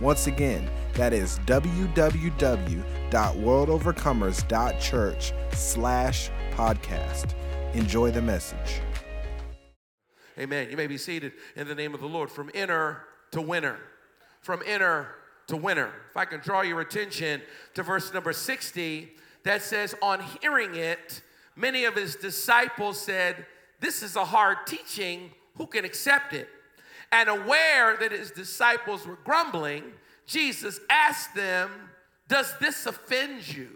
Once again, that is www.worldovercomers.church slash podcast. Enjoy the message. Amen. You may be seated in the name of the Lord from inner to winner. From inner to winner. If I can draw your attention to verse number 60, that says, On hearing it, many of his disciples said, This is a hard teaching. Who can accept it? And aware that his disciples were grumbling, Jesus asked them, Does this offend you?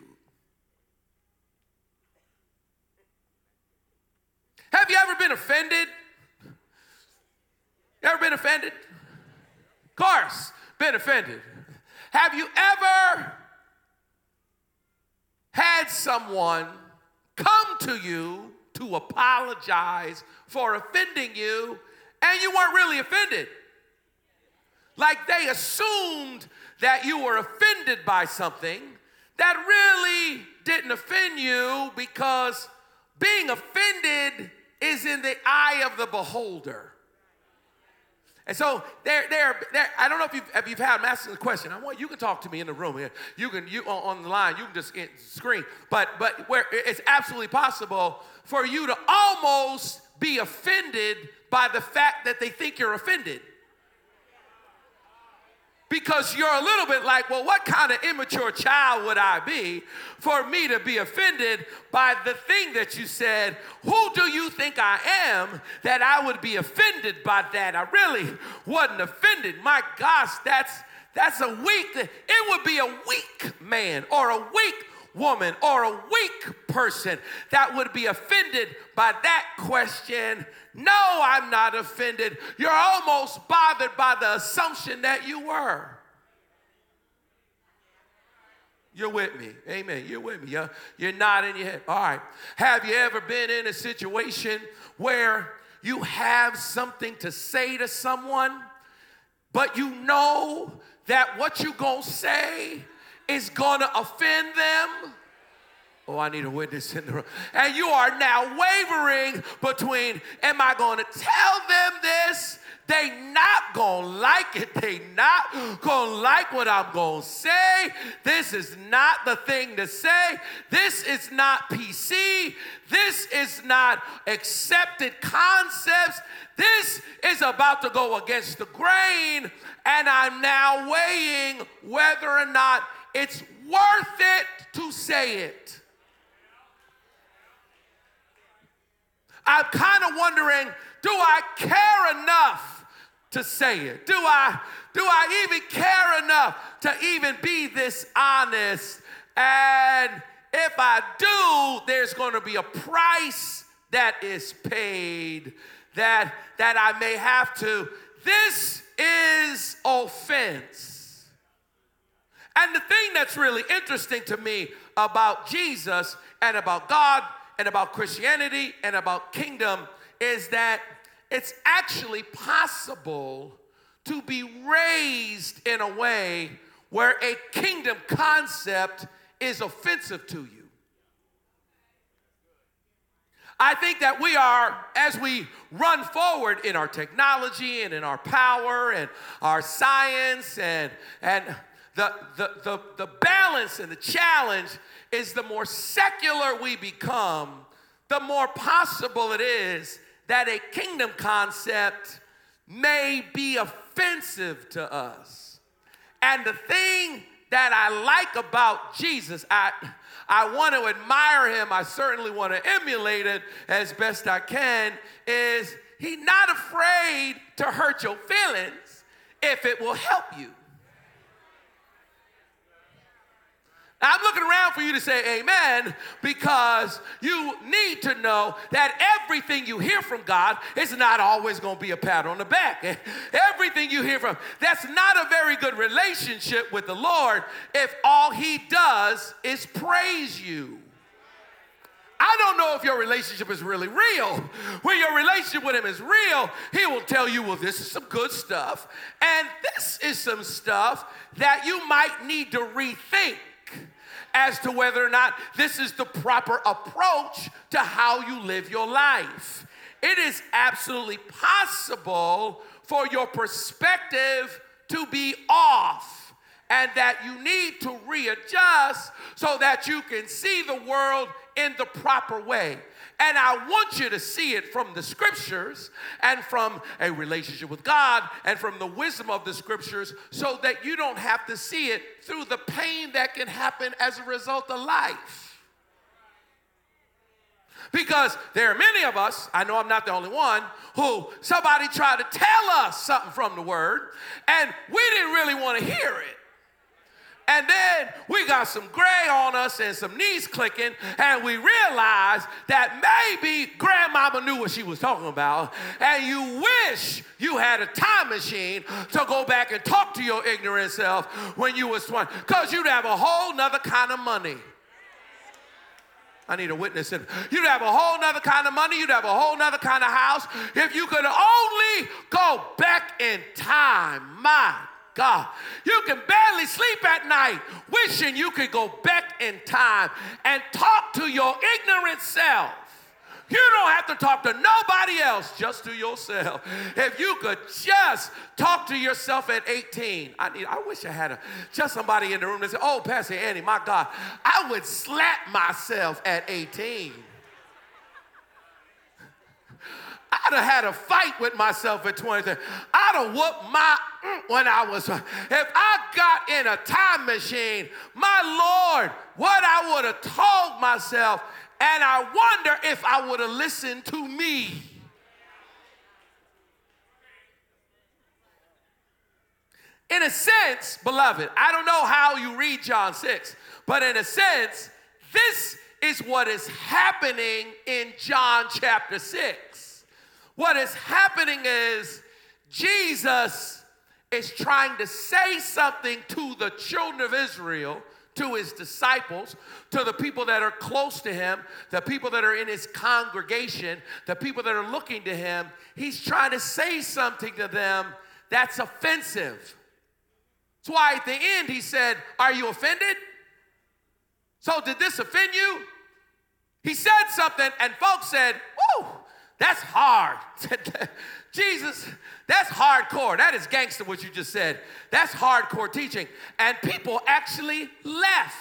Have you ever been offended? Ever been offended? Of course, been offended. Have you ever had someone come to you to apologize for offending you and you weren't really offended? Like they assumed that you were offended by something that really didn't offend you because being offended is in the eye of the beholder. And so there, there, there. I don't know if you've, if you've had. I'm asking the question. I want you can talk to me in the room here. You can, you on, on the line. You can just scream. But, but where it's absolutely possible for you to almost be offended by the fact that they think you're offended because you're a little bit like, well, what kind of immature child would I be for me to be offended by the thing that you said? Who do you think I am that I would be offended by that? I really wasn't offended. My gosh, that's that's a weak, it would be a weak man or a weak woman or a weak person that would be offended by that question. No, I'm not offended. You're almost bothered by the assumption that you were. You're with me. Amen. You're with me. You're, you're nodding your head. All right. Have you ever been in a situation where you have something to say to someone, but you know that what you're going to say is going to offend them. Oh, I need a witness in the room. And you are now wavering between, am I going to tell them this? They not gonna like it. They not gonna like what I'm gonna say. This is not the thing to say. This is not PC. This is not accepted concepts. This is about to go against the grain, and I'm now weighing whether or not it's worth it to say it. I'm kind of wondering do I care enough to say it? Do I, do I even care enough to even be this honest? And if I do, there's going to be a price that is paid that, that I may have to. This is offense. And the thing that's really interesting to me about Jesus and about God and about Christianity and about kingdom is that it's actually possible to be raised in a way where a kingdom concept is offensive to you. I think that we are, as we run forward in our technology and in our power and our science and, and the, the, the, the balance and the challenge is the more secular we become, the more possible it is that a kingdom concept may be offensive to us. And the thing that I like about Jesus, I, I want to admire him, I certainly want to emulate it as best I can, is he's not afraid to hurt your feelings if it will help you. Now, I'm looking around for you to say amen because you need to know that everything you hear from God is not always going to be a pat on the back. Everything you hear from, that's not a very good relationship with the Lord if all He does is praise you. I don't know if your relationship is really real. When your relationship with Him is real, He will tell you, well, this is some good stuff, and this is some stuff that you might need to rethink as to whether or not this is the proper approach to how you live your life. It is absolutely possible for your perspective to be off and that you need to readjust so that you can see the world in the proper way. And I want you to see it from the scriptures and from a relationship with God and from the wisdom of the scriptures so that you don't have to see it through the pain that can happen as a result of life. Because there are many of us, I know I'm not the only one, who somebody tried to tell us something from the word and we didn't really want to hear it. And then we got some gray on us and some knees clicking, and we realized that maybe grandmama knew what she was talking about, and you wish you had a time machine to go back and talk to your ignorant self when you was 20, because you'd have a whole nother kind of money. I need a witness. You'd have a whole nother kind of money. You'd have a whole nother kind of house if you could only go back in time. My God. You can barely sleep at night wishing you could go back in time and talk to your ignorant self. You don't have to talk to nobody else, just to yourself. If you could just talk to yourself at 18, I need. I wish I had a, just somebody in the room that said, "Oh, Pastor Andy, my God, I would slap myself at 18." I'd have had a fight with myself at 23. I'd have whooped my mm, when I was. If I got in a time machine, my Lord, what I would have told myself, and I wonder if I would have listened to me. In a sense, beloved, I don't know how you read John 6, but in a sense, this is what is happening in John chapter 6. What is happening is Jesus is trying to say something to the children of Israel, to his disciples, to the people that are close to him, the people that are in his congregation, the people that are looking to him. He's trying to say something to them that's offensive. That's why at the end he said, Are you offended? So, did this offend you? He said something, and folks said, that's hard. Jesus, that's hardcore. That is gangster, what you just said. That's hardcore teaching. And people actually left.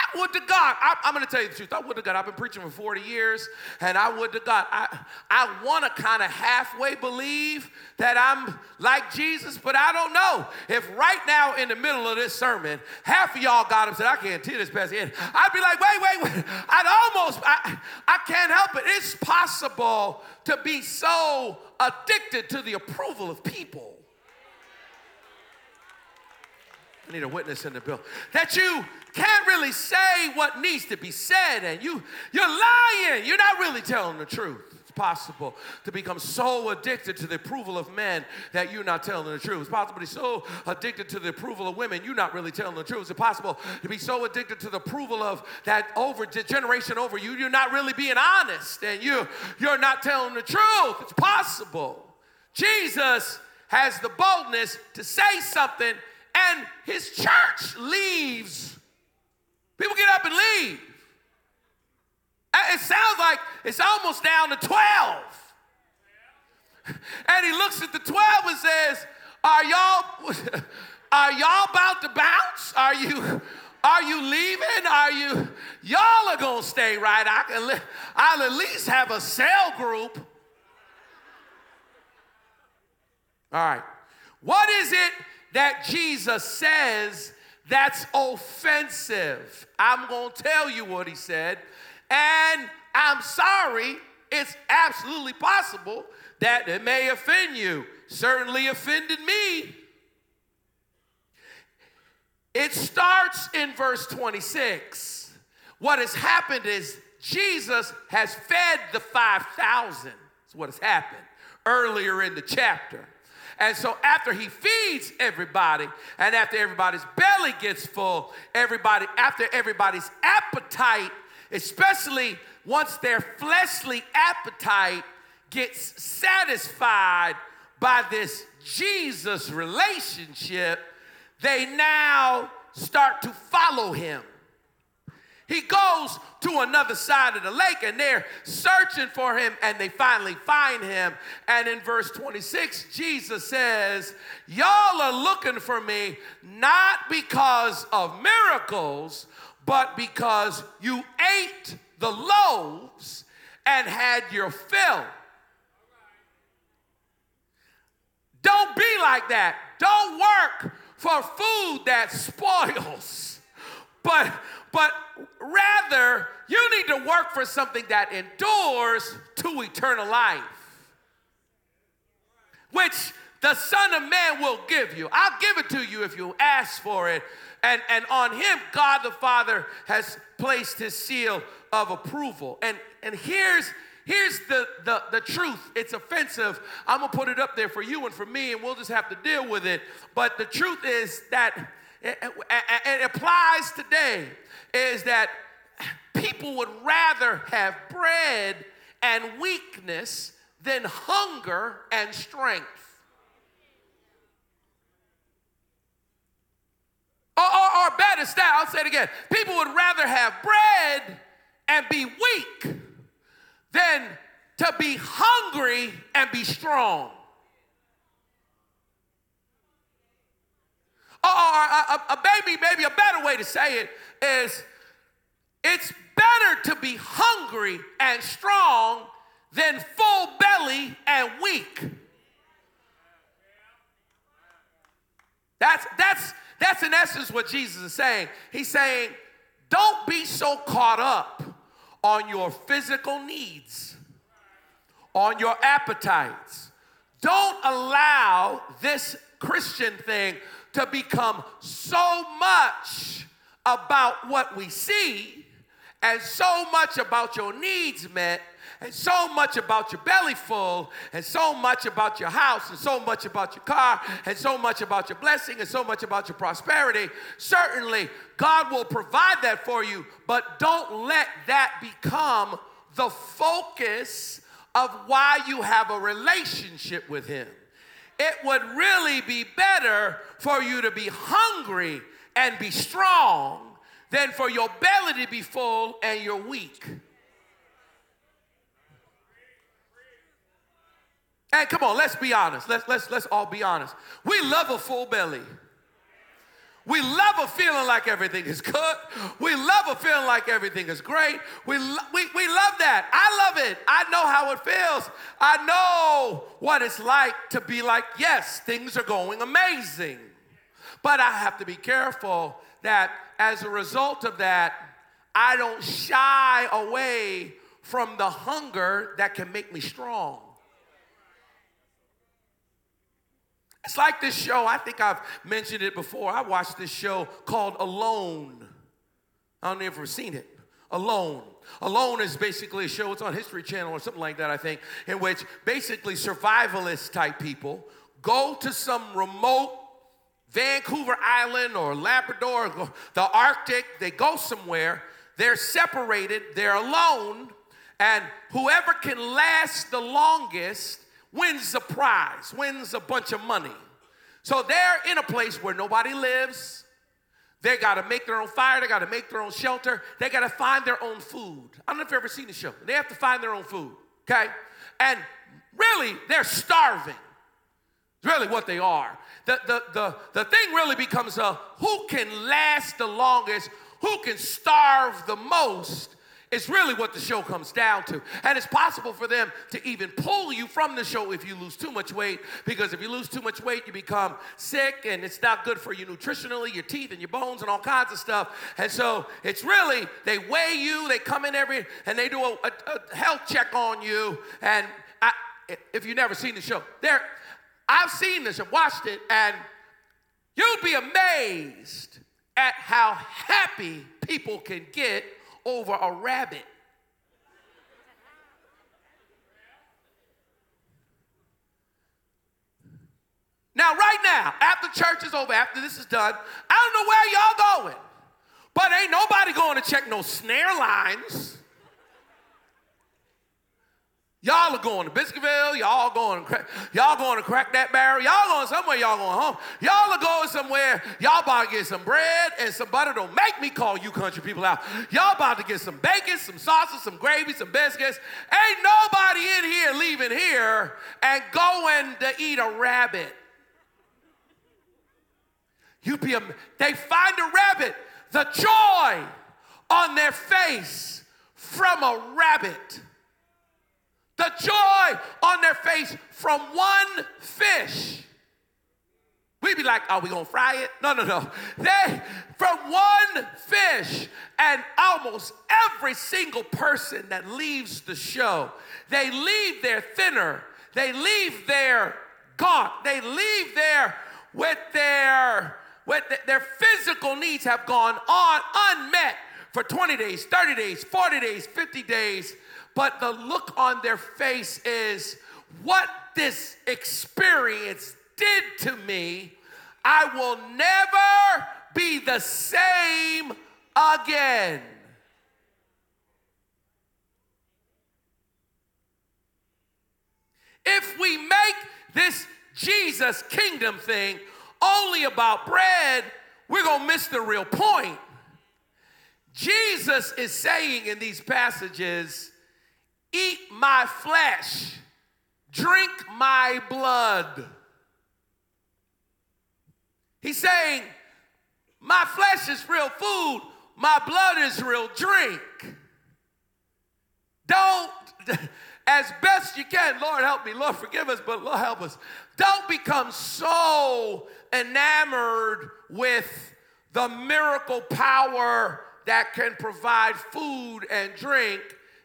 I would to God, I, am going to tell you the truth. I would to God. I've been preaching for 40 years, and I would to God. I, I want to kind of halfway believe that I'm like Jesus, but I don't know. If right now in the middle of this sermon, half of y'all got up and said, I can't teach this past end, I'd be like, wait, wait, wait. I'd almost, I, I can't help it. It's possible to be so addicted to the approval of people. I need a witness in the bill. That you can't really say what needs to be said, and you, you're lying. You're not really telling the truth. It's possible to become so addicted to the approval of men that you're not telling the truth. It's possible to be so addicted to the approval of women, you're not really telling the truth. It's possible to be so addicted to the approval of that over generation over you, you're not really being honest, and you, you're not telling the truth. It's possible. Jesus has the boldness to say something, and his church leaves People get up and leave. It sounds like it's almost down to 12. And he looks at the 12 and says, Are y'all are y'all about to bounce? Are you are you leaving? Are you y'all are gonna stay right? I can I'll at least have a cell group. All right. What is it that Jesus says that's offensive. I'm going to tell you what he said. And I'm sorry, it's absolutely possible that it may offend you. Certainly offended me. It starts in verse 26. What has happened is Jesus has fed the 5,000. That's what has happened earlier in the chapter. And so after he feeds everybody, and after everybody's belly gets full, everybody, after everybody's appetite, especially once their fleshly appetite gets satisfied by this Jesus relationship, they now start to follow him. He goes to another side of the lake and they're searching for him and they finally find him. And in verse 26, Jesus says, Y'all are looking for me not because of miracles, but because you ate the loaves and had your fill. Don't be like that. Don't work for food that spoils. But but rather you need to work for something that endures to eternal life. Which the Son of Man will give you. I'll give it to you if you ask for it. And, and on him, God the Father has placed his seal of approval. And, and here's, here's the, the, the truth. It's offensive. I'm going to put it up there for you and for me, and we'll just have to deal with it. But the truth is that it, it applies today is that people would rather have bread and weakness than hunger and strength. Or, or, or better still, I'll say it again. People would rather have bread and be weak than to be hungry and be strong. Or, a, a, a baby, maybe a better way to say it is it's better to be hungry and strong than full belly and weak. That's, that's, that's in essence what Jesus is saying. He's saying, don't be so caught up on your physical needs, on your appetites. Don't allow this Christian thing to become so much about what we see and so much about your needs met and so much about your belly full, and so much about your house, and so much about your car, and so much about your blessing, and so much about your prosperity, certainly God will provide that for you, but don't let that become the focus of why you have a relationship with Him. It would really be better for you to be hungry and be strong than for your belly to be full and you're weak. And come on, let's be honest. Let's, let's, let's all be honest. We love a full belly. We love a feeling like everything is good. We love a feeling like everything is great. We, lo- we, we love that. I love it. I know how it feels. I know what it's like to be like, yes, things are going amazing. But I have to be careful that as a result of that, I don't shy away from the hunger that can make me strong. It's like this show, I think I've mentioned it before. I watched this show called Alone. I don't know if you've seen it. Alone. Alone is basically a show, it's on History Channel or something like that, I think, in which basically survivalist type people go to some remote Vancouver Island or Labrador, or the Arctic, they go somewhere, they're separated, they're alone, and whoever can last the longest wins a prize, wins a bunch of money. So they're in a place where nobody lives. They got to make their own fire. They got to make their own shelter. They got to find their own food. I don't know if you've ever seen the show. They have to find their own food, okay? And really, they're starving. It's really what they are. The, the, the, the thing really becomes a who can last the longest, who can starve the most it's really what the show comes down to. And it's possible for them to even pull you from the show if you lose too much weight, because if you lose too much weight, you become sick and it's not good for you nutritionally, your teeth and your bones and all kinds of stuff. And so it's really, they weigh you, they come in every, and they do a, a, a health check on you. And I, if you've never seen the show, there, I've seen this and watched it, and you'd be amazed at how happy people can get over a rabbit. Now, right now, after church is over, after this is done, I don't know where y'all going, but ain't nobody going to check no snare lines. Y'all are going to Biscuitville. Y'all going to crack, y'all going to crack that barrel. Y'all going somewhere. Y'all going home. Y'all are going somewhere. Y'all about to get some bread and some butter. Don't make me call you country people out. Y'all about to get some bacon, some sausage, some gravy, some biscuits. Ain't nobody in here leaving here and going to eat a rabbit. You be a, they find a rabbit. The joy on their face from a rabbit the joy on their face from one fish. We'd be like, are we gonna fry it? No, no, no. They, from one fish, and almost every single person that leaves the show, they leave their thinner, they leave their gaunt, they leave there with their, with their physical needs have gone on unmet for 20 days, 30 days, 40 days, 50 days but the look on their face is what this experience did to me, I will never be the same again. If we make this Jesus kingdom thing only about bread, we're going to miss the real point. Jesus is saying in these passages, Eat my flesh, drink my blood. He's saying, My flesh is real food, my blood is real drink. Don't, as best you can, Lord help me, Lord forgive us, but Lord help us. Don't become so enamored with the miracle power that can provide food and drink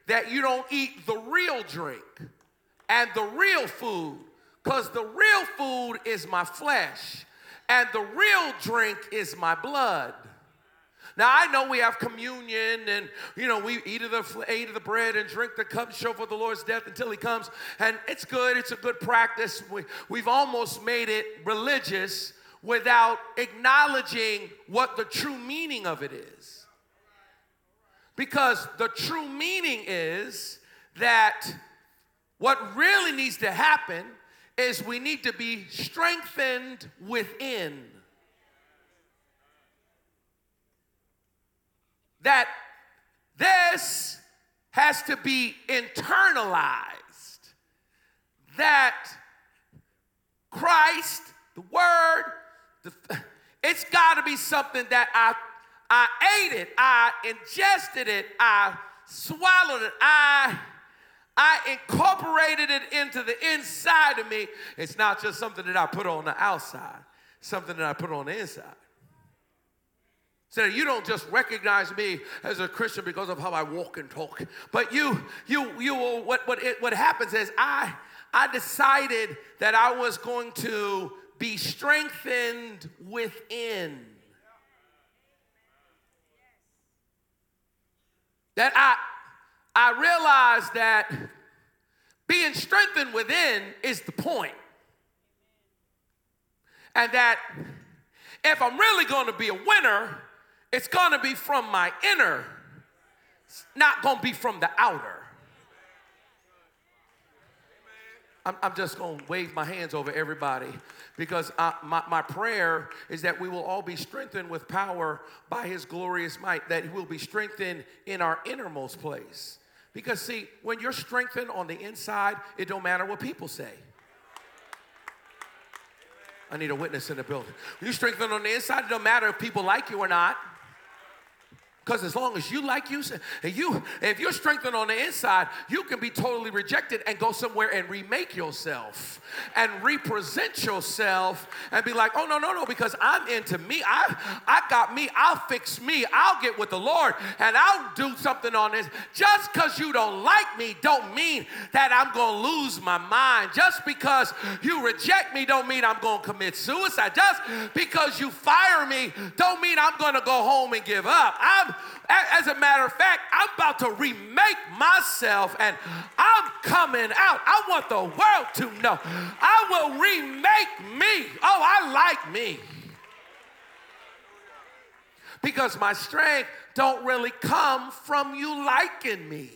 that you don't eat the real drink and the real food, because the real food is my flesh and the real drink is my blood. Now I know we have communion and you know we eat of the eat of the bread and drink the cup, show for the Lord's death until He comes, and it's good. It's a good practice. We, we've almost made it religious without acknowledging what the true meaning of it is. Because the true meaning is that what really needs to happen is we need to be strengthened within. That this has to be internalized. That Christ, the Word, the, it's got to be something that I I ate it, I ingested it, I swallowed it, I I incorporated it into the inside of me. It's not just something that I put on the outside, something that I put on the inside. So you don't just recognize me as a Christian because of how I walk and talk, but you, you, you. What what it, what happens is I I decided that I was going to be strengthened within. That I, I realized that being strengthened within is the point. And that if I'm really going to be a winner, it's going to be from my inner, it's not going to be from the outer. I'm, I'm just going to wave my hands over everybody because I, my, my prayer is that we will all be strengthened with power by his glorious might, that we'll be strengthened in our innermost place. Because, see, when you're strengthened on the inside, it don't matter what people say. I need a witness in the building. You're strengthened on the inside, it don't matter if people like you or not. Because as long as you like you, you, if you're strengthened on the inside, you can be totally rejected and go somewhere and remake yourself and represent yourself and be like, oh no, no, no, because I'm into me. I I got me, I'll fix me, I'll get with the Lord, and I'll do something on this. Just because you don't like me, don't mean that I'm gonna lose my mind. Just because you reject me, don't mean I'm gonna commit suicide. Just because you fire me, don't mean I'm gonna go home and give up. I'm as a matter of fact, I'm about to remake myself and I'm coming out. I want the world to know. I will remake me. Oh, I like me. Because my strength don't really come from you liking me.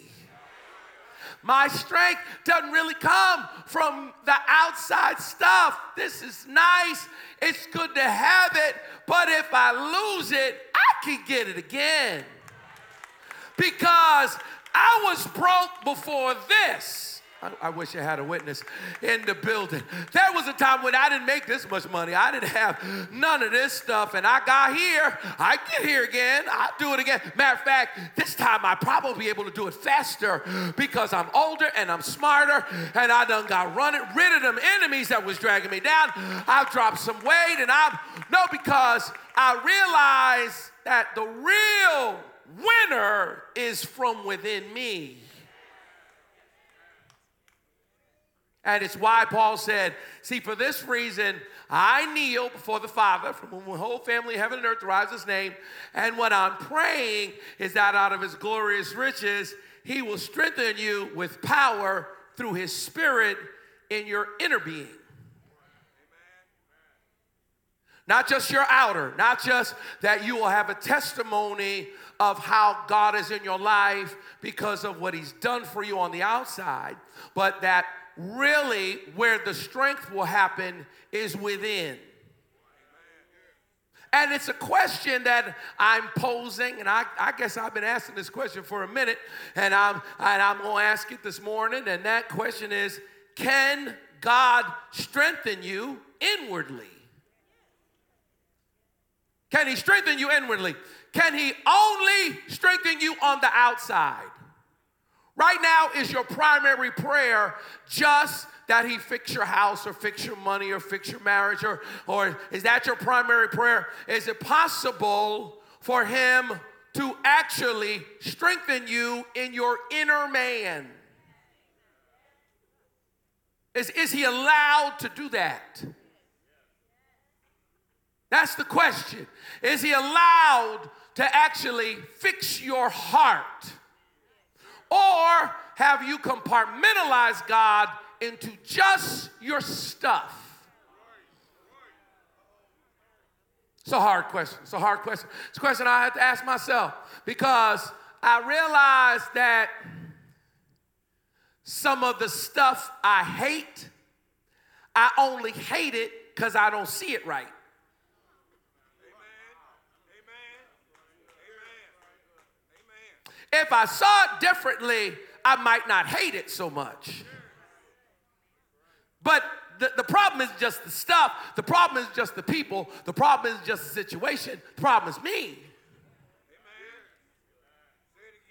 My strength doesn't really come from the outside stuff. This is nice. It's good to have it. But if I lose it, I can get it again because I was broke before this. I, I, wish I had a witness in the building. There was a time when I didn't make this much money. I didn't have none of this stuff, and I got here. I get here again. I'll do it again. Matter of fact, this time I probably be able to do it faster because I'm older and I'm smarter, and I done got running rid of them enemies that was dragging me down. I've dropped some weight, and I'm no because I realize that the real winner is from within me. And it's why Paul said, See, for this reason, I kneel before the Father, from whom the whole family, heaven and earth, derives his name. And what I'm praying is that out of his glorious riches, he will strengthen you with power through his spirit in your inner being. Not just your outer, not just that you will have a testimony of how God is in your life because of what He's done for you on the outside, but that really where the strength will happen is within. And it's a question that I'm posing, and I, I, guess I've been asking this question for a minute, and I'm, and I'm going to ask it this morning. And that question is Can God strengthen you inwardly? Can He strengthen you inwardly? Can He only strengthen you on the outside? Right now, is your primary prayer just that He fix your house or fix your money or fix your marriage? Or, or is that your primary prayer? Is it possible for Him to actually strengthen you in your inner man? Is, is He allowed to do that? That's the question. Is He allowed to actually fix your heart? Or have you compartmentalized God into just your stuff? It's a hard question. It's a hard question. It's a question I have to ask myself because I realize that some of the stuff I hate, I only hate it because I don't see it right. If I saw it differently, I might not hate it so much. But the, the problem is just the stuff. The problem is just the people. The problem is just the situation. The problem is me.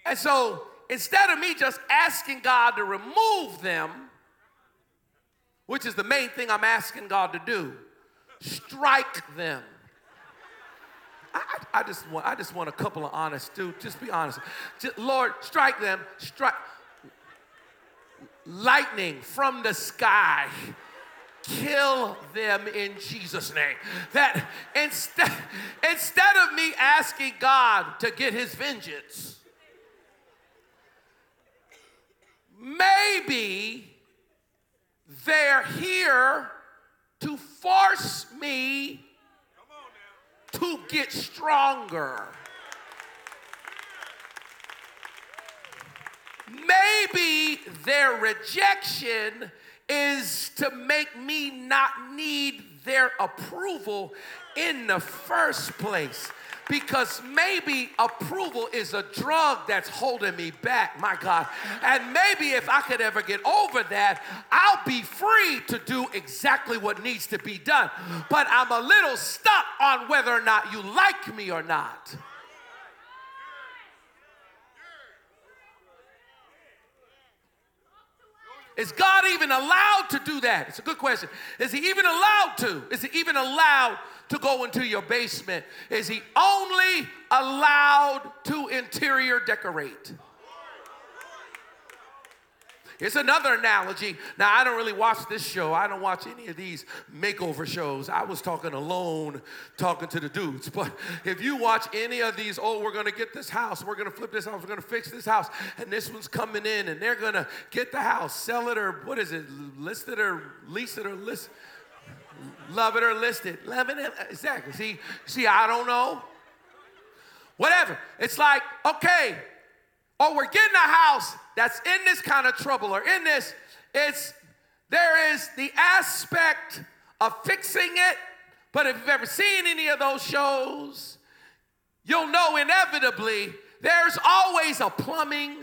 And so instead of me just asking God to remove them, which is the main thing I'm asking God to do, strike them. I, I, just want I just want a couple of honest dude. Just be honest. Just, Lord, strike them. Strike lightning from the sky. Kill them in Jesus' name. That instead, instead of me asking God to get his vengeance, maybe they're here to force me to get stronger. Maybe their rejection is to make me not need their approval in the first place because maybe approval is a drug that's holding me back, my God. And maybe if I could ever get over that, I'll be free to do exactly what needs to be done. But I'm a little stuck on whether or not you like me or not. Is God even allowed to do that? It's a good question. Is He even allowed to? Is He even allowed to go into your basement? Is He only allowed to interior decorate? It's another analogy. Now, I don't really watch this show. I don't watch any of these makeover shows. I was talking alone, talking to the dudes. But if you watch any of these, oh, we're going to get this house, we're going to flip this house, we're going to fix this house, and this one's coming in, and they're going to get the house, sell it, or what is it, list it, or lease it, or list love it or list it. Love it, uh, exactly. See, see, I don't know. Whatever. It's like, okay, oh, we're getting a house that's in this kind of trouble or in this, it's there is the aspect of fixing it. But if you've ever seen any of those shows, you'll know inevitably there's always a plumbing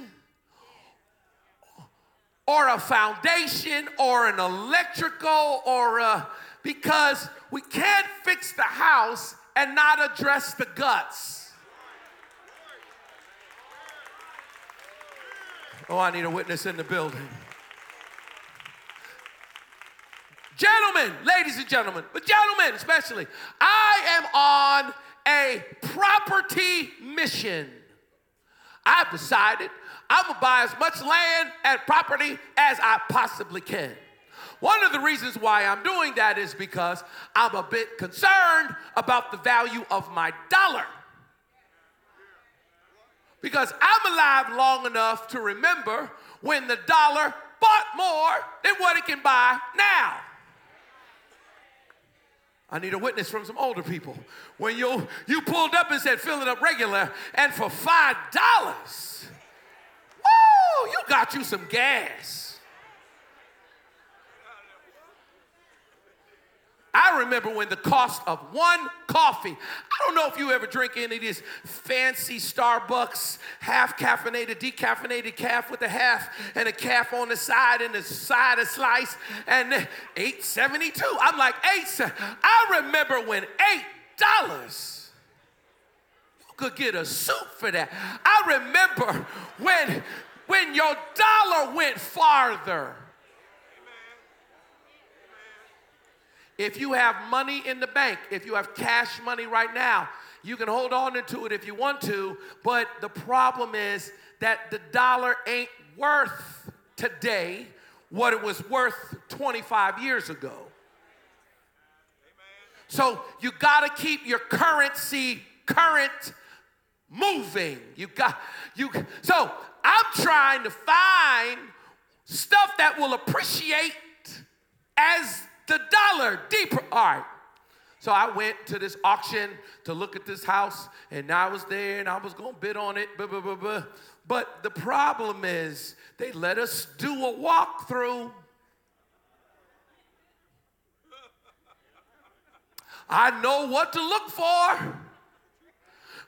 or a foundation or an electrical or a, because we can't fix the house and not address the guts. Oh, I need a witness in the building. Gentlemen, ladies and gentlemen, but gentlemen especially, I am on a property mission. I've decided I'm gonna buy as much land and property as I possibly can. One of the reasons why I'm doing that is because I'm a bit concerned about the value of my dollar. Because I'm alive long enough to remember when the dollar bought more than what it can buy now. I need a witness from some older people. When you, you pulled up and said, fill it up regular, and for $5, woo, you got you some gas. I remember when the cost of one coffee, I don't know if you ever drink any of these fancy Starbucks, half caffeinated, decaffeinated calf with a half and a calf on the side and the side a slice, and 872. I'm like, eight. I remember when $8 you could get a soup for that. I remember when when your dollar went farther If you have money in the bank, if you have cash money right now, you can hold on to it if you want to, but the problem is that the dollar ain't worth today what it was worth 25 years ago. So you got to keep your currency current moving. You got you so I'm trying to find stuff that will appreciate as the dollar deeper. All right. So I went to this auction to look at this house, and I was there and I was gonna bid on it. Blah, blah, blah, blah. But the problem is, they let us do a walkthrough. I know what to look for.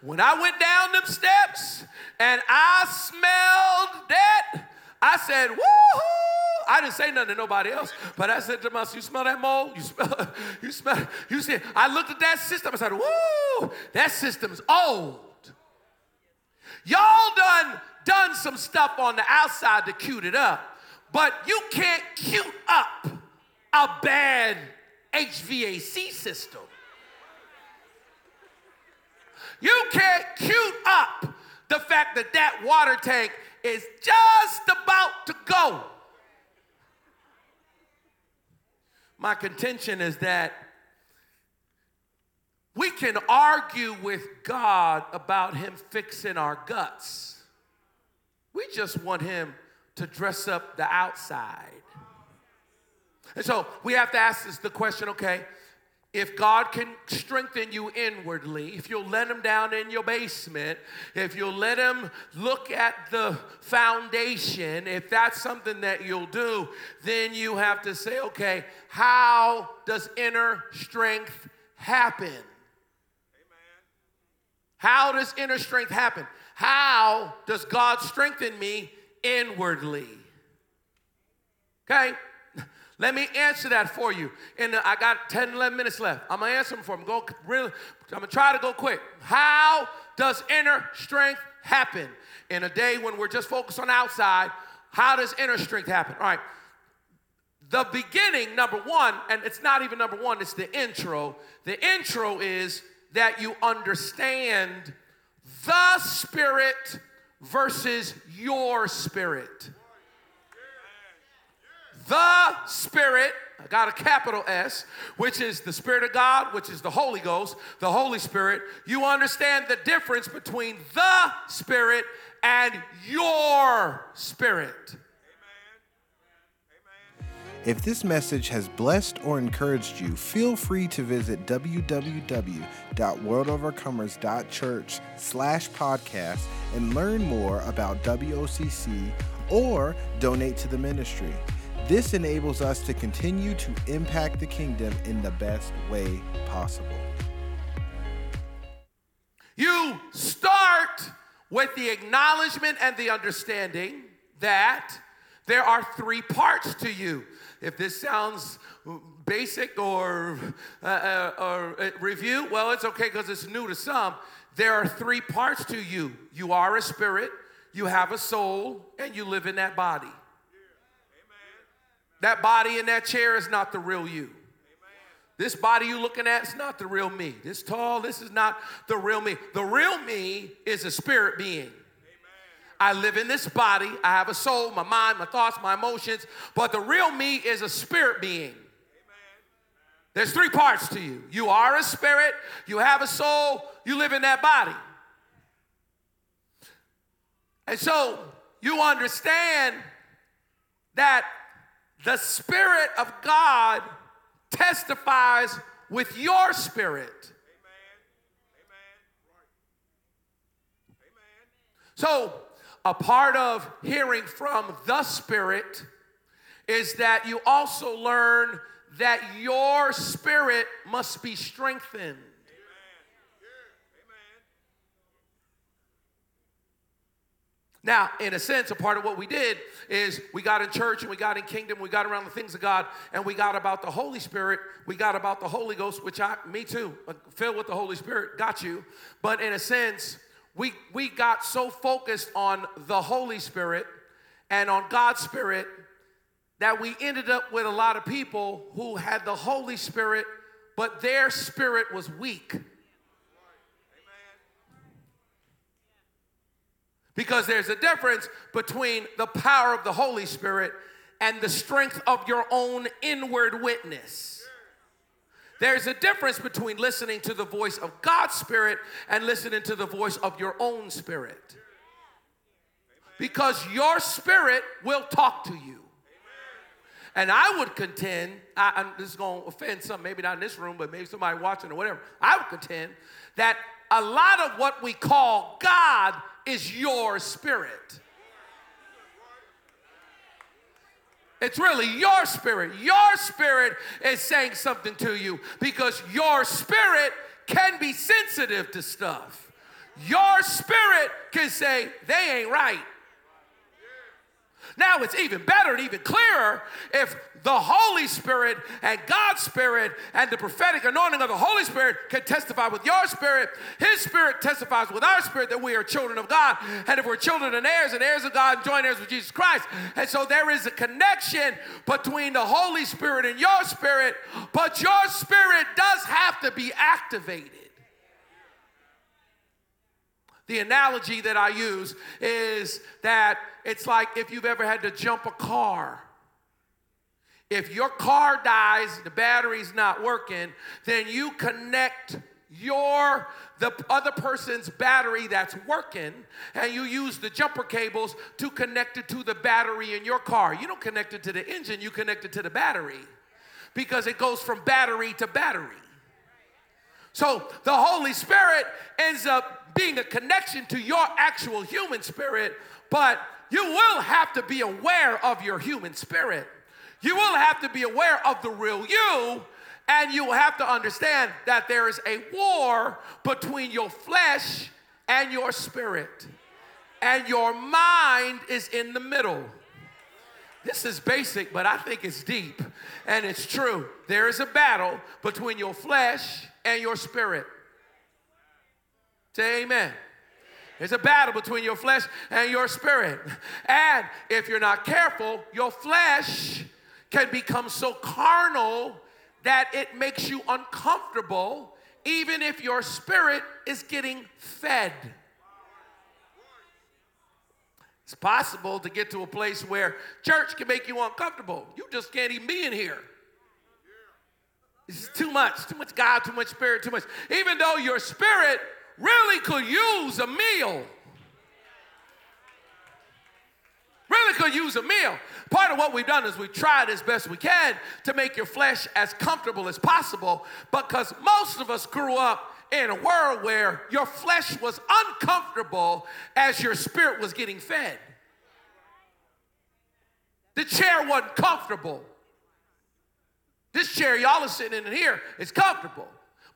When I went down them steps and I smelled that, I said, woohoo! I didn't say nothing to nobody else, but I said to myself, You smell that mold? You smell, you smell, you see, I looked at that system, I said, Woo, that system's old. Y'all done done some stuff on the outside to cute it up, but you can't cute up a bad HVAC system. You can't cute up the fact that that water tank is just about to go. My contention is that we can argue with God about Him fixing our guts. We just want Him to dress up the outside. And so we have to ask this the question okay, if God can strengthen you inwardly, if you'll let Him down in your basement, if you'll let Him look at the foundation, if that's something that you'll do, then you have to say, okay, how does inner strength happen? Amen. How does inner strength happen? How does God strengthen me inwardly? Okay? Let me answer that for you. And I got 10, 11 minutes left. I'm gonna answer them for them. Go really, I'm gonna try to go quick. How does inner strength happen? In a day when we're just focused on outside, how does inner strength happen? All right, the beginning, number one, and it's not even number one, it's the intro. The intro is that you understand the Spirit versus your spirit. The Spirit, I got a capital S, which is the Spirit of God, which is the Holy Ghost, the Holy Spirit. You understand the difference between the Spirit and your spirit. If this message has blessed or encouraged you, feel free to visit www.worldovercomers.church slash podcast and learn more about WOCC or donate to the ministry. This enables us to continue to impact the kingdom in the best way possible. You start with the acknowledgement and the understanding that there are three parts to you. If this sounds basic or, uh, uh, or uh, review, well, it's okay because it's new to some. There are three parts to you you are a spirit, you have a soul, and you live in that body. That body in that chair is not the real you. This body you looking at is not the real me. This tall, this is not the real me. The real me is a spirit being. I live in this body. I have a soul, my mind, my thoughts, my emotions, but the real me is a spirit being. There's three parts to you. You are a spirit, you have a soul, you live in that body. And so you understand that the Spirit of God testifies with your spirit. So, a part of hearing from the Spirit is that you also learn that your spirit must be strengthened. Now, in a sense, a part of what we did is we got in church and we got in kingdom, we got around the things of God, and we got about the Holy Spirit, we got about the Holy Ghost, which I, me too, uh, filled with the Holy Spirit, got you. But in a sense, we, we got so focused on the Holy Spirit and on God's Spirit that we ended up with a lot of people who had the Holy Spirit, but their spirit was weak. Because there's a difference between the power of the Holy Spirit and the strength of your own inward witness. There's a difference between listening to the voice of God's Spirit and listening to the voice of your own spirit. Because your spirit will talk to you. And I would contend, I, am this is going to offend some, maybe not in this room, but maybe somebody watching or whatever. I would contend that a lot of what we call God is your spirit. It's really your spirit. Your spirit is saying something to you because your spirit can be sensitive to stuff. Your spirit can say, they ain't right. Now it's even better and even clearer if the Holy Spirit and God's Spirit and the prophetic anointing of the Holy Spirit can testify with your spirit. His Spirit testifies with our spirit that we are children of God. And if we're children and heirs and heirs of God and joint heirs with Jesus Christ. And so there is a connection between the Holy Spirit and your spirit, but your spirit does have to be activated. The analogy that I use is that it's like if you've ever had to jump a car. If your car dies, the battery's not working, then you connect your the other person's battery that's working and you use the jumper cables to connect it to the battery in your car. You don't connect it to the engine, you connect it to the battery because it goes from battery to battery. So the Holy Spirit ends up being a connection to your actual human spirit, but you will have to be aware of your human spirit. You will have to be aware of the real you, and you will have to understand that there is a war between your flesh and your spirit, and your mind is in the middle. This is basic, but I think it's deep, and it's true. There is a battle between your flesh and your spirit. Say amen. There's a battle between your flesh and your spirit. And if you're not careful, your flesh can become so carnal that it makes you uncomfortable, even if your spirit is getting fed. It's possible to get to a place where church can make you uncomfortable. You just can't even be in here. It's too much, too much God, too much spirit, too much. Even though your spirit really could use a meal. Really could use a meal. Part of what we've done is we've tried as best we can to make your flesh as comfortable as possible because most of us grew up in a world where your flesh was uncomfortable as your spirit was getting fed. The chair wasn't comfortable. This chair y'all are sitting in here is comfortable.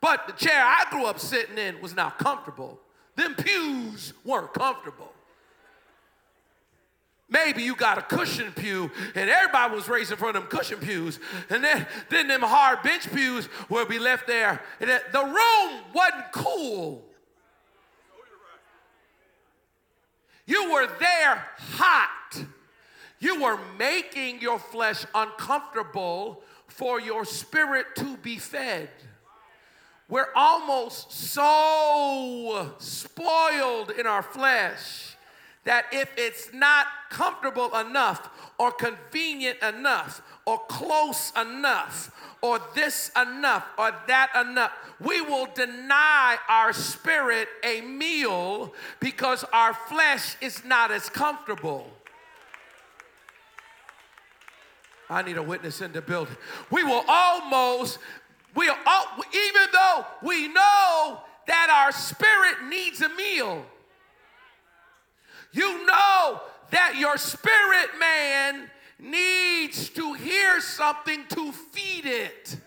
But the chair I grew up sitting in was not comfortable. Them pews weren't comfortable. Maybe you got a cushion pew, and everybody was raised in front of them cushion pews. And then, then them hard bench pews will be left there. And the room wasn't cool. You were there hot. You were making your flesh uncomfortable for your spirit to be fed. We're almost so spoiled in our flesh that if it's not comfortable enough or convenient enough or close enough or this enough or that enough, we will deny our spirit a meal because our flesh is not as comfortable. I need a witness in the building. We will almost, we all, even though we know that our spirit needs a meal, you know that your spirit man needs to hear something to feed it.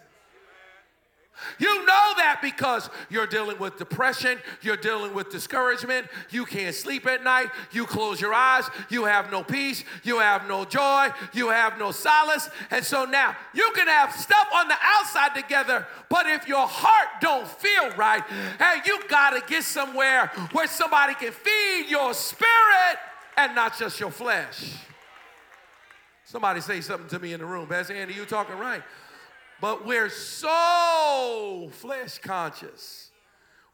You know that because you're dealing with depression, you're dealing with discouragement, you can't sleep at night, you close your eyes, you have no peace, you have no joy, you have no solace. And so now you can have stuff on the outside together, but if your heart don't feel right, hey, you got to get somewhere where somebody can feed your spirit and not just your flesh. Somebody say something to me in the room. Pastor Andy, you talking right. But we're so flesh conscious.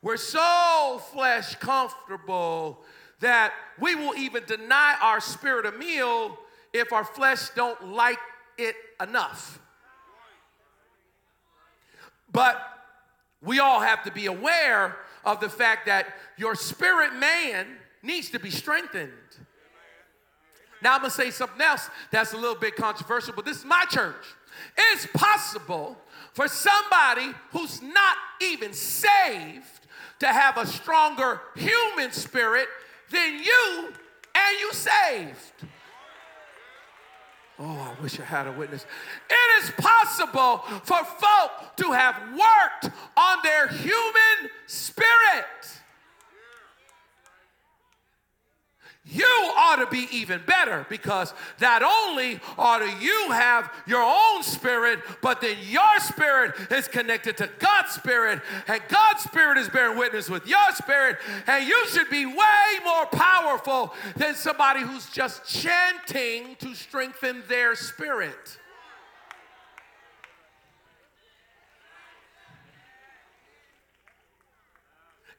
We're so flesh comfortable that we will even deny our spirit a meal if our flesh don't like it enough. But we all have to be aware of the fact that your spirit man needs to be strengthened. Now, I'm to say something else that's a little bit controversial, but this is my church. It's possible for somebody who's not even saved to have a stronger human spirit than you, and you saved. Oh, I wish I had a witness. It is possible for folk to have worked on their human spirit you ought to be even better because not only ought you have your own spirit, but then your spirit is connected to God's spirit, and God's spirit is bearing witness with your spirit, and you should be way more powerful than somebody who's just chanting to strengthen their spirit.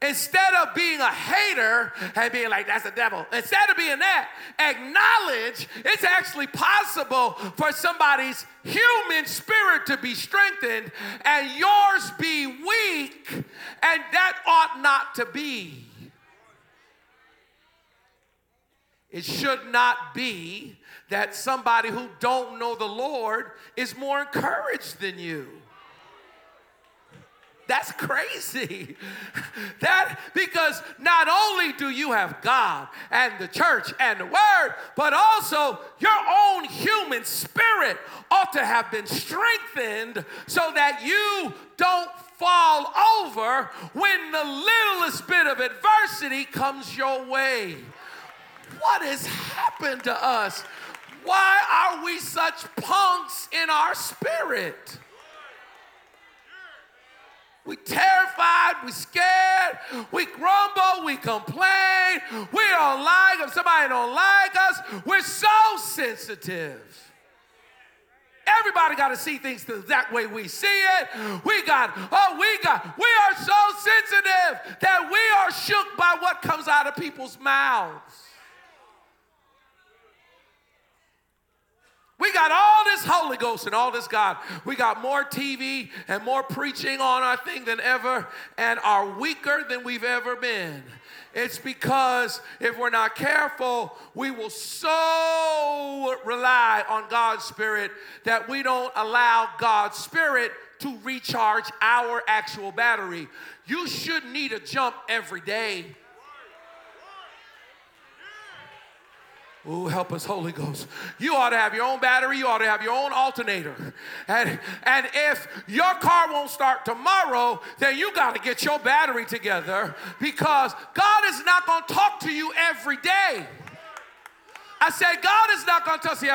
Instead of being a hater and being like, that's the devil, instead of being that, acknowledge it's actually possible for somebody's human spirit to be strengthened and yours be weak, and that ought not to be. It should not be that somebody who don't know the Lord is more encouraged than you. That's crazy. that because not only do you have God and the church and the word, but also your own human spirit ought to have been strengthened so that you don't fall over when the littlest bit of adversity comes your way. What has happened to us? Why are we such punks in our spirit? We terrified, we scared, we grumble, we complain, we don't like if somebody don't like us. We're so sensitive. Everybody got to see things that way we see it. We got, oh, we got, we are so sensitive that we are shook by what comes out of people's mouths. We got all this Holy Ghost and all this God. We got more TV and more preaching on our thing than ever and are weaker than we've ever been. It's because if we're not careful, we will so rely on God's Spirit that we don't allow God's Spirit to recharge our actual battery. You shouldn't need a jump every day. Oh, help us, Holy Ghost. You ought to have your own battery. You ought to have your own alternator. And, and if your car won't start tomorrow, then you got to get your battery together because God is not going to talk to you every day. I said, God is not going to talk to you.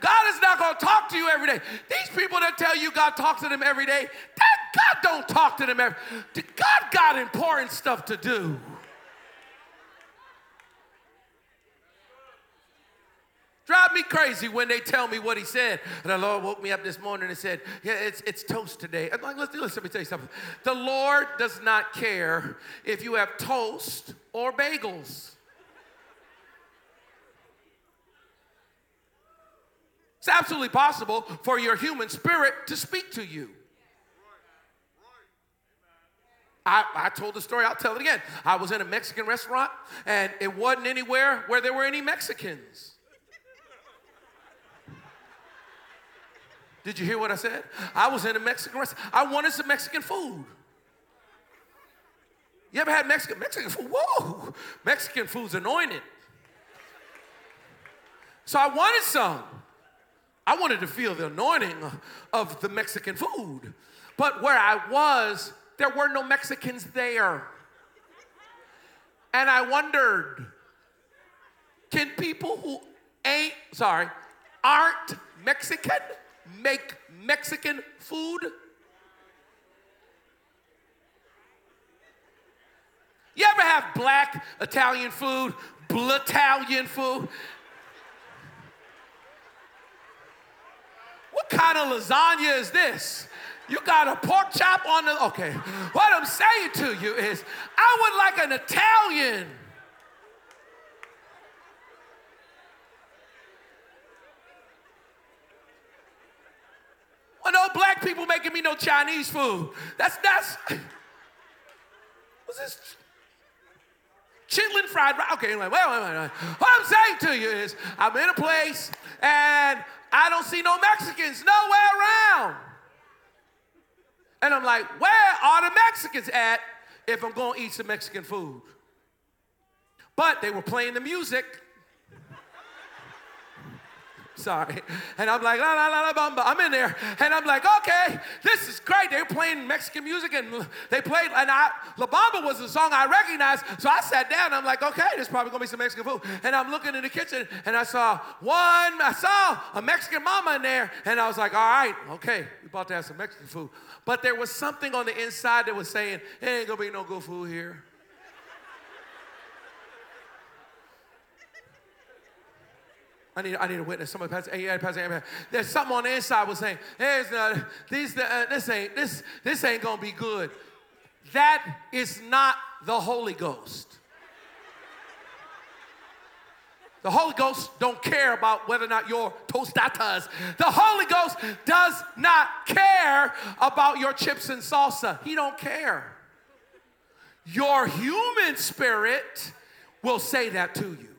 God is not going to talk to you every day. These people that tell you God talks to them every day, that God don't talk to them every God got important stuff to do. Drive me crazy when they tell me what he said. And the Lord woke me up this morning and said, Yeah, it's, it's toast today. I'm like, listen, let me tell you something. The Lord does not care if you have toast or bagels. It's absolutely possible for your human spirit to speak to you. I, I, told the story, I'll tell it again. I was in a Mexican restaurant, and it wasn't anywhere where there were any Mexicans. Did you hear what I said? I was in a Mexican restaurant. I wanted some Mexican food. You ever had Mexican Mexican food? Whoa, Mexican food's anointed. So I wanted some. I wanted to feel the anointing of the Mexican food. But where I was, there were no Mexicans there. And I wondered, can people who ain't, sorry, aren't Mexican make Mexican food? You ever have black Italian food, Italian food? What kind of lasagna is this? You got a pork chop on the. Okay. What I'm saying to you is, I would like an Italian Well, no black people making me no Chinese food. That's that's. What's this? Chitlin fried rice. Okay, anyway, wait, wait, wait. What I'm saying to you is, I'm in a place and I don't see no Mexicans nowhere around. And I'm like, where are the Mexicans at if I'm to eat some Mexican food? But they were playing the music Sorry. And I'm like, la la la la bamba. I'm in there. And I'm like, okay, this is great. They're playing Mexican music and they played, and I, La Bamba was a song I recognized. So I sat down. I'm like, okay, there's probably gonna be some Mexican food. And I'm looking in the kitchen and I saw one, I saw a Mexican mama in there. And I was like, all right, okay, we're about to have some Mexican food. But there was something on the inside that was saying, it ain't gonna be no good food here. I need, I need a witness. Somebody pass, hey, hey, There's something on the inside was saying, uh, these, uh, this ain't this this ain't gonna be good. That is not the Holy Ghost. The Holy Ghost don't care about whether or not your tostadas. The Holy Ghost does not care about your chips and salsa. He don't care. Your human spirit will say that to you.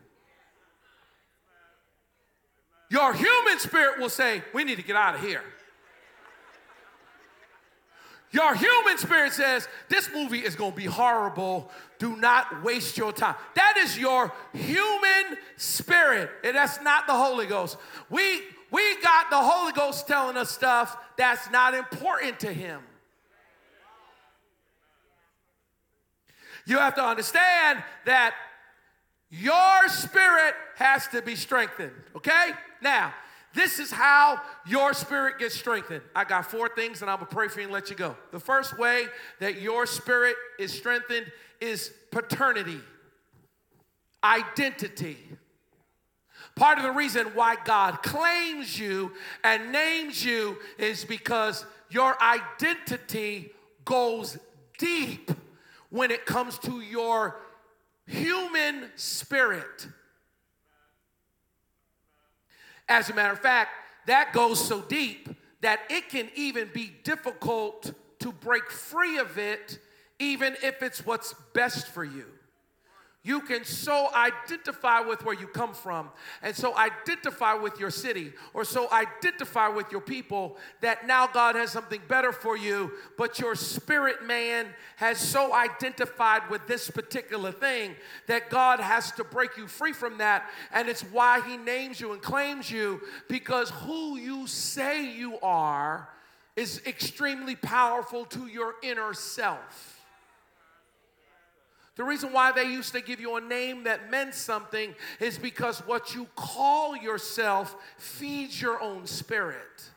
Your human spirit will say, We need to get out of here. Your human spirit says, This movie is going to be horrible. Do not waste your time. That is your human spirit. And that's not the Holy Ghost. We, we got the Holy Ghost telling us stuff that's not important to Him. You have to understand that your spirit has to be strengthened, okay? Now, this is how your spirit gets strengthened. I got four things and I'm gonna pray for you and let you go. The first way that your spirit is strengthened is paternity, identity. Part of the reason why God claims you and names you is because your identity goes deep when it comes to your human spirit. As a matter of fact, that goes so deep that it can even be difficult to break free of it, even if it's what's best for you. You can so identify with where you come from, and so identify with your city, or so identify with your people that now God has something better for you, but your spirit man has so identified with this particular thing that God has to break you free from that. And it's why He names you and claims you, because who you say you are is extremely powerful to your inner self. The reason why they used to give you a name that meant something is because what you call yourself feeds your own spirit.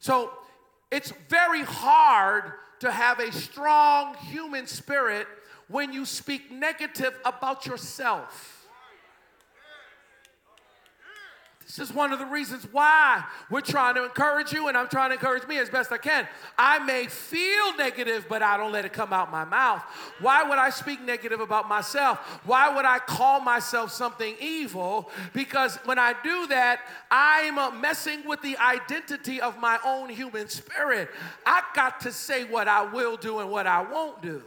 So it's very hard to have a strong human spirit when you speak negative about yourself. This is one of the reasons why we're trying to encourage you, and I'm trying to encourage me as best I can. I may feel negative, but I don't let it come out my mouth. Why would I speak negative about myself? Why would I call myself something evil? Because when I do that, I'm messing with the identity of my own human spirit. I got to say what I will do and what I won't do.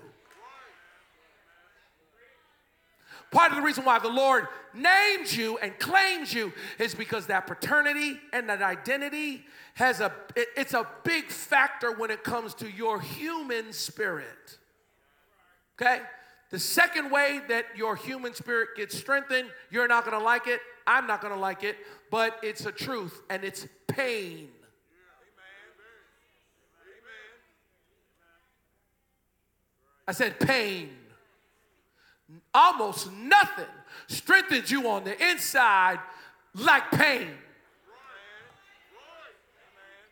Part of the reason why the Lord names you and claims you is because that paternity and that identity has a it, it's a big factor when it comes to your human spirit. Okay? The second way that your human spirit gets strengthened, you're not going to like it, I'm not going to like it, but it's a truth and it's pain. I said pain almost nothing strengthens you on the inside like pain.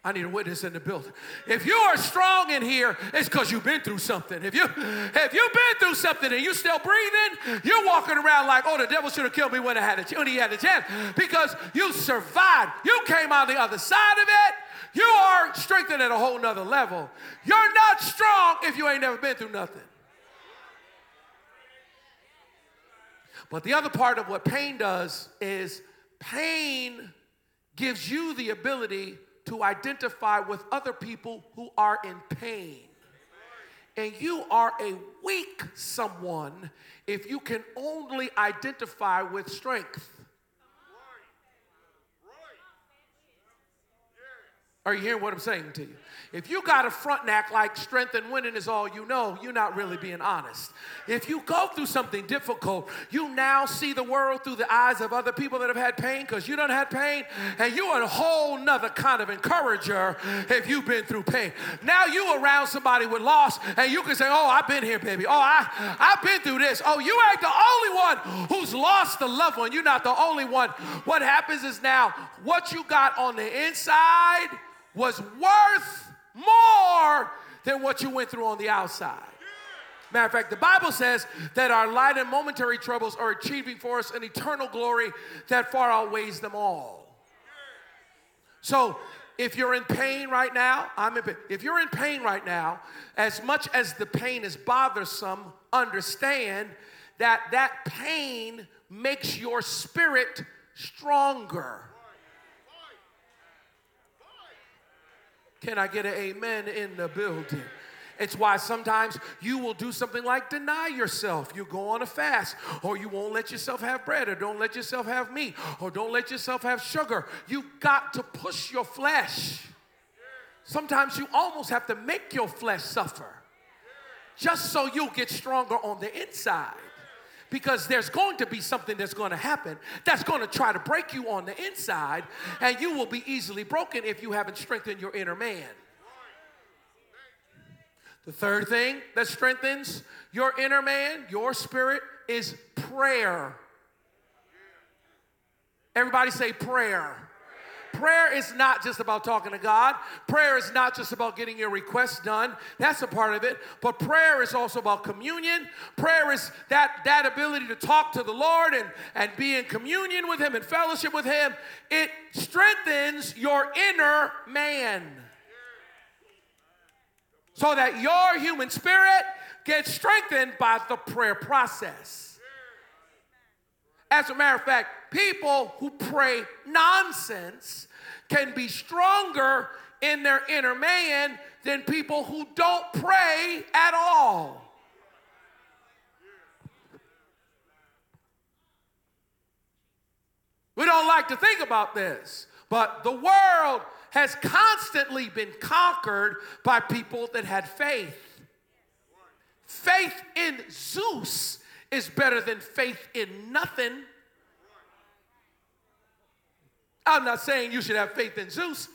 I need a witness in the building. If you are strong in here, it's because you've been through something. If you if you've been through something and you still breathing, you're walking around like, oh, the devil should have killed me when I had a when he had a chance. Because you survived. You came out the other side of it. You are strengthened at a whole nother level. You're not strong if you ain't never been through nothing. But the other part of what pain does is pain gives you the ability to identify with other people who are in pain. And you are a weak someone if you can only identify with strength. Are you hearing what I'm saying to you? If you got a front and act like strength and winning is all you know, you're not really being honest. If you go through something difficult, you now see the world through the eyes of other people that have had pain because you don't have pain, and you're a whole nother kind of encourager if you've been through pain. Now you around somebody with loss, and you can say, Oh, I've been here, baby. Oh, I, I've been through this. Oh, you ain't the only one who's lost a loved one. You're not the only one. What happens is now what you got on the inside was worth more than what you went through on the outside. Matter of fact, the Bible says that our light and momentary troubles are achieving for us an eternal glory that far outweighs them all. So, if you're in pain right now, I'm in pain. If you're in pain right now, as much as the pain is bothersome, understand that that pain makes your spirit stronger. Can I get an amen in the building? It's why sometimes you will do something like deny yourself. You go on a fast, or you won't let yourself have bread, or don't let yourself have meat, or don't let yourself have sugar. You've got to push your flesh. Sometimes you almost have to make your flesh suffer just so you'll get stronger on the inside because there's going to be something that's going to happen that's going to try to break you on the inside, and you will be easily broken if you haven't strengthened your inner man. The third thing that strengthens your inner man, your spirit, is prayer. Everybody say prayer. Prayer is not just about talking to God. Prayer is not just about getting your requests done. That's a part of it. But prayer is also about communion. Prayer is that, that ability to talk to the Lord and, and be in communion with Him and fellowship with Him. It strengthens your inner man so that your human spirit gets strengthened by the prayer process. As a matter of fact, people who pray nonsense can be stronger in their inner man than people who don't pray at all. We don't like to think about this, but the world has constantly been conquered by people that had faith. Faith in Zeus is better than faith in nothing. I'm not saying you should have faith in Zeus.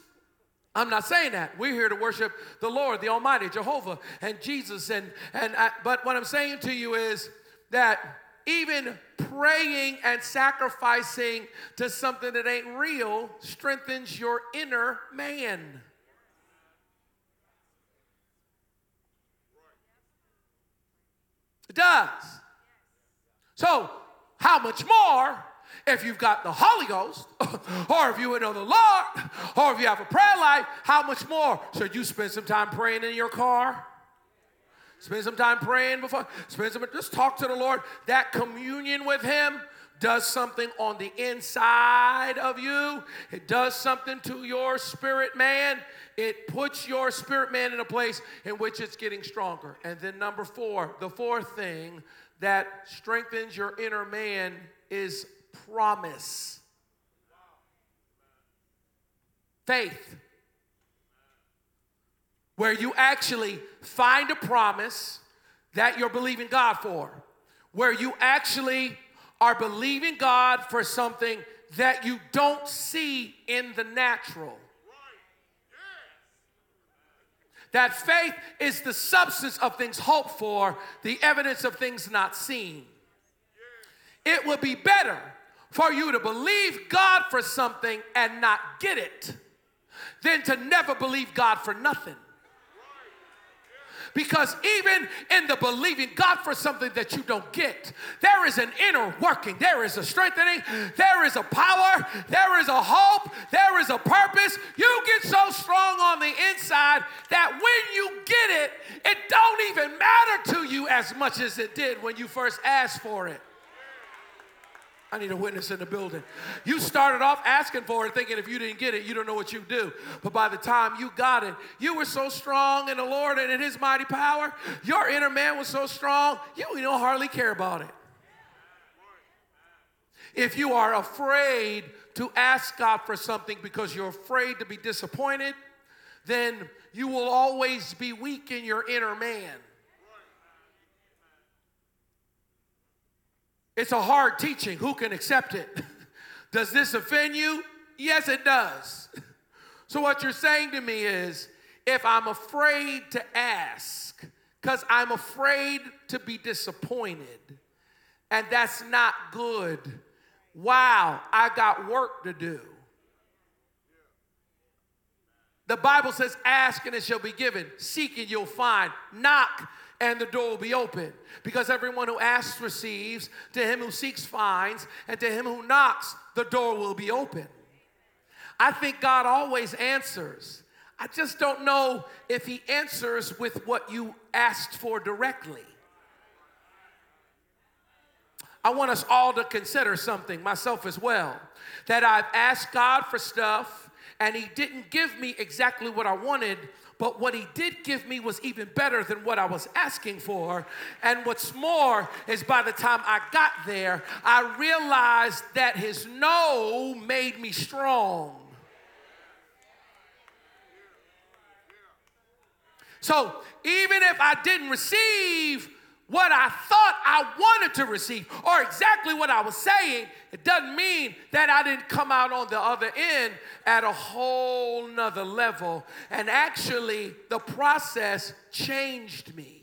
I'm not saying that. We're here to worship the Lord, the Almighty, Jehovah, and Jesus. And, and I, but what I'm saying to you is that even praying and sacrificing to something that ain't real strengthens your inner man. It does. So, how much more if you've got the Holy Ghost, or if you know the Lord, or if you have a prayer life, how much more should you spend some time praying in your car? Spend some time praying before. Spend some just talk to the Lord. That communion with Him does something on the inside of you. It does something to your spirit man. It puts your spirit man in a place in which it's getting stronger. And then number 4, the fourth thing that strengthens your inner man is promise. Faith where you actually find a promise that you're believing God for, where you actually are believing God for something that you don't see in the natural. That faith is the substance of things hoped for, the evidence of things not seen. It would be better for you to believe God for something and not get it than to never believe God for nothing. Because even in the believing God for something that you don't get, there is an inner working, there is a strengthening, there is a power, there is a hope, there is a purpose. You get so strong on the inside that when you get it, it don't even matter to you as much as it did when you first asked for it. I need a witness in the building. You started off asking for it, thinking if you didn't get it, you don't know what you do. But by the time you got it, you were so strong in the Lord and in His mighty power. Your inner man was so strong, you don't hardly care about it. If you are afraid to ask God for something because you're afraid to be disappointed, then you will always be weak in your inner man. It's a hard teaching. Who can accept it? does this offend you? Yes, it does. So, what you're saying to me is if I'm afraid to ask, because I'm afraid to be disappointed, and that's not good, wow, I got work to do. The Bible says, Ask and it shall be given, seek and you'll find, knock and the door will be open. Because everyone who asks receives, to him who seeks finds, and to him who knocks, the door will be open. I think God always answers. I just don't know if he answers with what you asked for directly. I want us all to consider something, myself as well, that I've asked God for stuff and he didn't give me exactly what I wanted, but what he did give me was even better than what I was asking for. And what's more is by the time I got there, I realized that his no made me strong. So even if I didn't receive what I thought I wanted to receive or exactly what I was saying, it doesn't mean that I didn't come out on the other end at a whole nother level. And actually, the process changed me.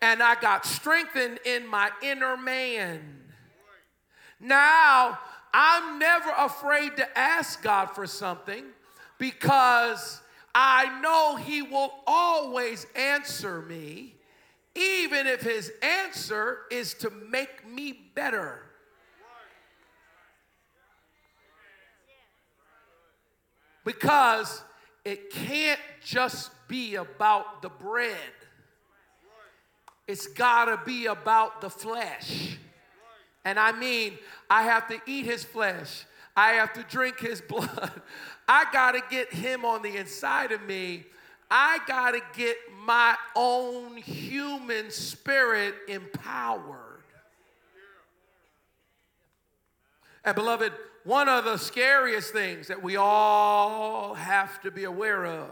And I got strengthened in my inner man. Now I'm never afraid to ask God for something because I know He will always answer me, even if His answer is to make me better. Because it can't just be about the bread. It's gotta be about the flesh. And I mean, I have to eat his flesh, I have to drink his blood. I gotta get him on the inside of me. I gotta get my own human spirit empowered. And beloved, one of the scariest things that we all have to be aware of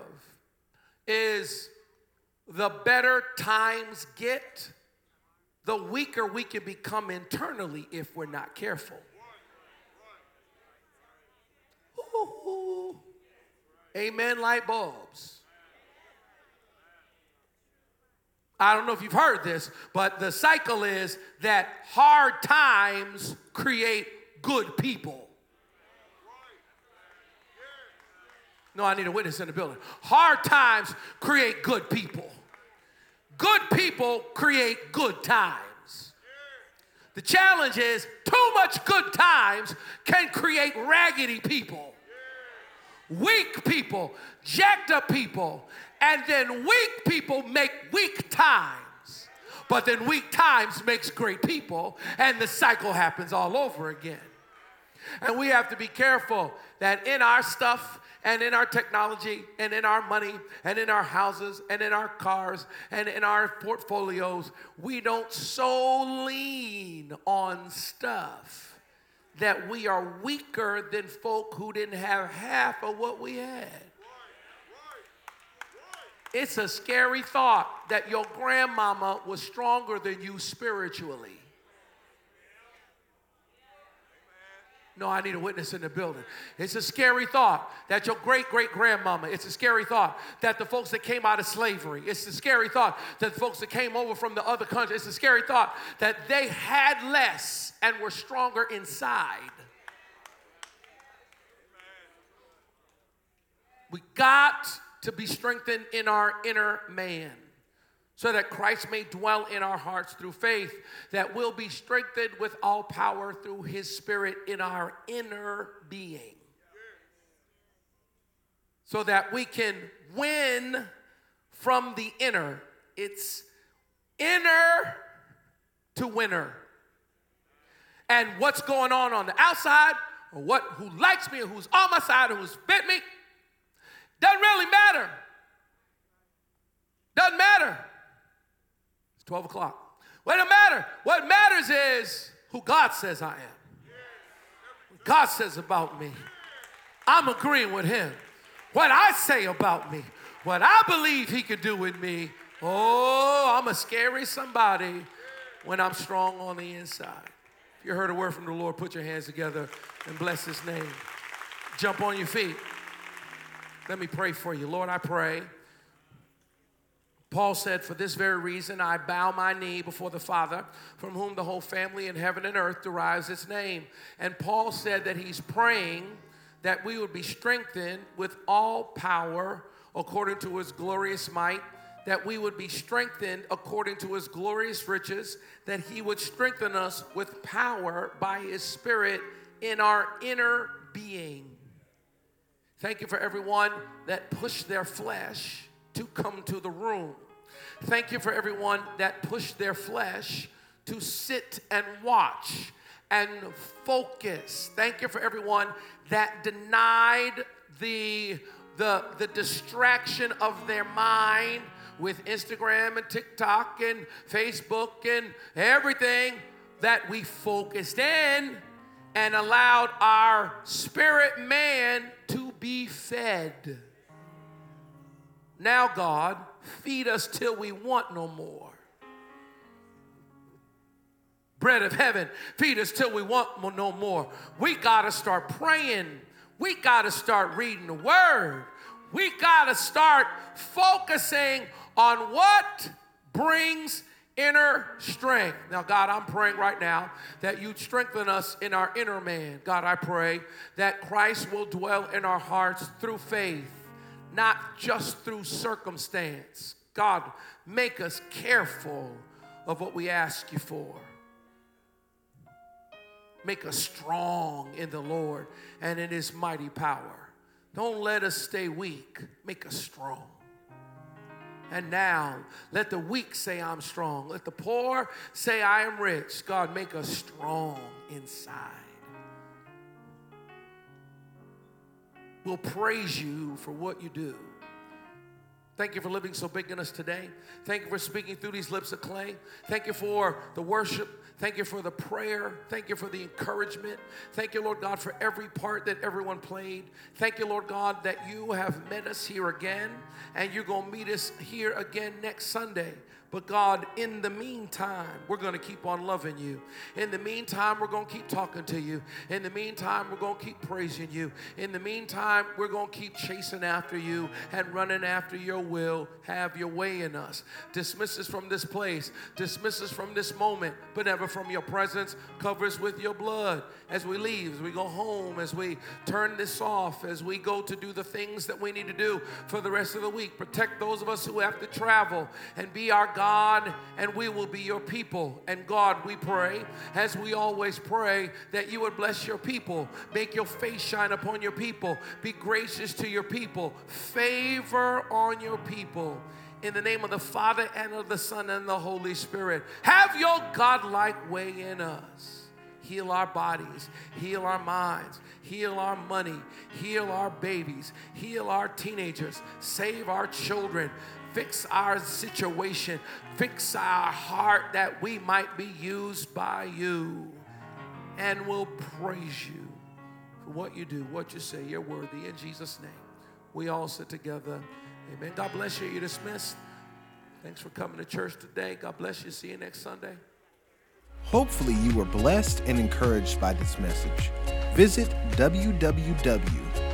is the better times get, the weaker we can become internally if we're not careful. Amen, light bulbs. I don't know if you've heard this, but the cycle is that hard times create good people. No, I need a witness in the building. Hard times create good people. Good people create good times. The challenge is too much good times can create raggedy people, weak people, jacked up people, and then weak people make weak times. But then weak times makes great people, and the cycle happens all over again. And we have to be careful that in our stuff, and in our technology and in our money and in our houses and in our cars and in our portfolios, we don't so lean on stuff that we are weaker than folk who didn't have half of what we had. It's a scary thought that your grandmama was stronger than you spiritually. No, I need a witness in the building. It's a scary thought that your great great grandmama, it's a scary thought that the folks that came out of slavery, it's a scary thought that the folks that came over from the other country, it's a scary thought that they had less and were stronger inside. We got to be strengthened in our inner man so that Christ may dwell in our hearts through faith, that we'll be strengthened with all power through his spirit in our inner being. So that we can win from the inner. It's inner to winner. And what's going on on the outside, or what who likes me, or who's on my side, or who's bit me, doesn't really matter. Doesn't matter. 12 o'clock. Well, it don't matter. What matters is who God says I am. What God says about me. I'm agreeing with Him. What I say about me, what I believe He could do with me. Oh, I'm a scary somebody when I'm strong on the inside. If you heard a word from the Lord, put your hands together and bless His name. Jump on your feet. Let me pray for you. Lord, I pray Paul said, For this very reason I bow my knee before the Father, from whom the whole family in heaven and earth derives its name. And Paul said that he's praying that we would be strengthened with all power according to his glorious might, that we would be strengthened according to his glorious riches, that he would strengthen us with power by his Spirit in our inner being. Thank you for everyone that pushed their flesh to come to the room. Thank you for everyone that pushed their flesh to sit and watch and focus. Thank you for everyone that denied the, the, the distraction of their mind with Instagram and TikTok and Facebook and everything that we focused in and allowed our spirit man to be fed. Now, God, feed us till we want no more. Bread of heaven, feed us till we want no more. We got to start praying. We got to start reading the word. We got to start focusing on what brings inner strength. Now, God, I'm praying right now that you'd strengthen us in our inner man. God, I pray that Christ will dwell in our hearts through faith, not just through circumstance. God, make us careful of what we ask you for. Make us strong in the Lord and in his mighty power. Don't let us stay weak. Make us strong. And now, let the weak say, I'm strong. Let the poor say, I am rich. God, make us strong inside. We'll praise you for what you do. Thank you for living so big in us today. Thank you for speaking through these lips of clay. Thank you for the worship. Thank you for the prayer. Thank you for the encouragement. Thank you, Lord God, for every part that everyone played. Thank you, Lord God, that you have met us here again and you're going to meet us here again next Sunday. But God, in the meantime, we're going to keep on loving you. In the meantime, we're going to keep talking to you. In the meantime, we're going to keep praising you. In the meantime, we're going to keep chasing after you and running after your will. Have your way in us. Dismiss us from this place. Dismiss us from this moment, but never from your presence. Cover us with your blood as we leave, as we go home, as we turn this off, as we go to do the things that we need to do for the rest of the week. Protect those of us who have to travel and be our God God, and we will be your people. And God, we pray, as we always pray, that you would bless your people, make your face shine upon your people, be gracious to your people, favor on your people. In the name of the Father and of the Son and the Holy Spirit, have your God-like way in us. Heal our bodies, heal our minds, heal our money, heal our babies, heal our teenagers, save our children, fix our situation, fix our heart that we might be used by you. And we'll praise you for what you do, what you say. You're worthy. In Jesus' name, we all sit together. Amen. God bless you. You're dismissed. Thanks for coming to church today. God bless you. See you next Sunday. Hopefully, you were blessed and encouraged by this message. Visit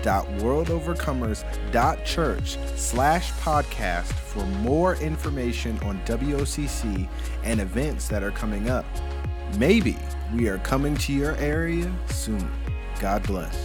www.worldovercomers.church slash podcast for more information on WOCC and events that are coming up. Maybe we are coming to your area soon. God bless.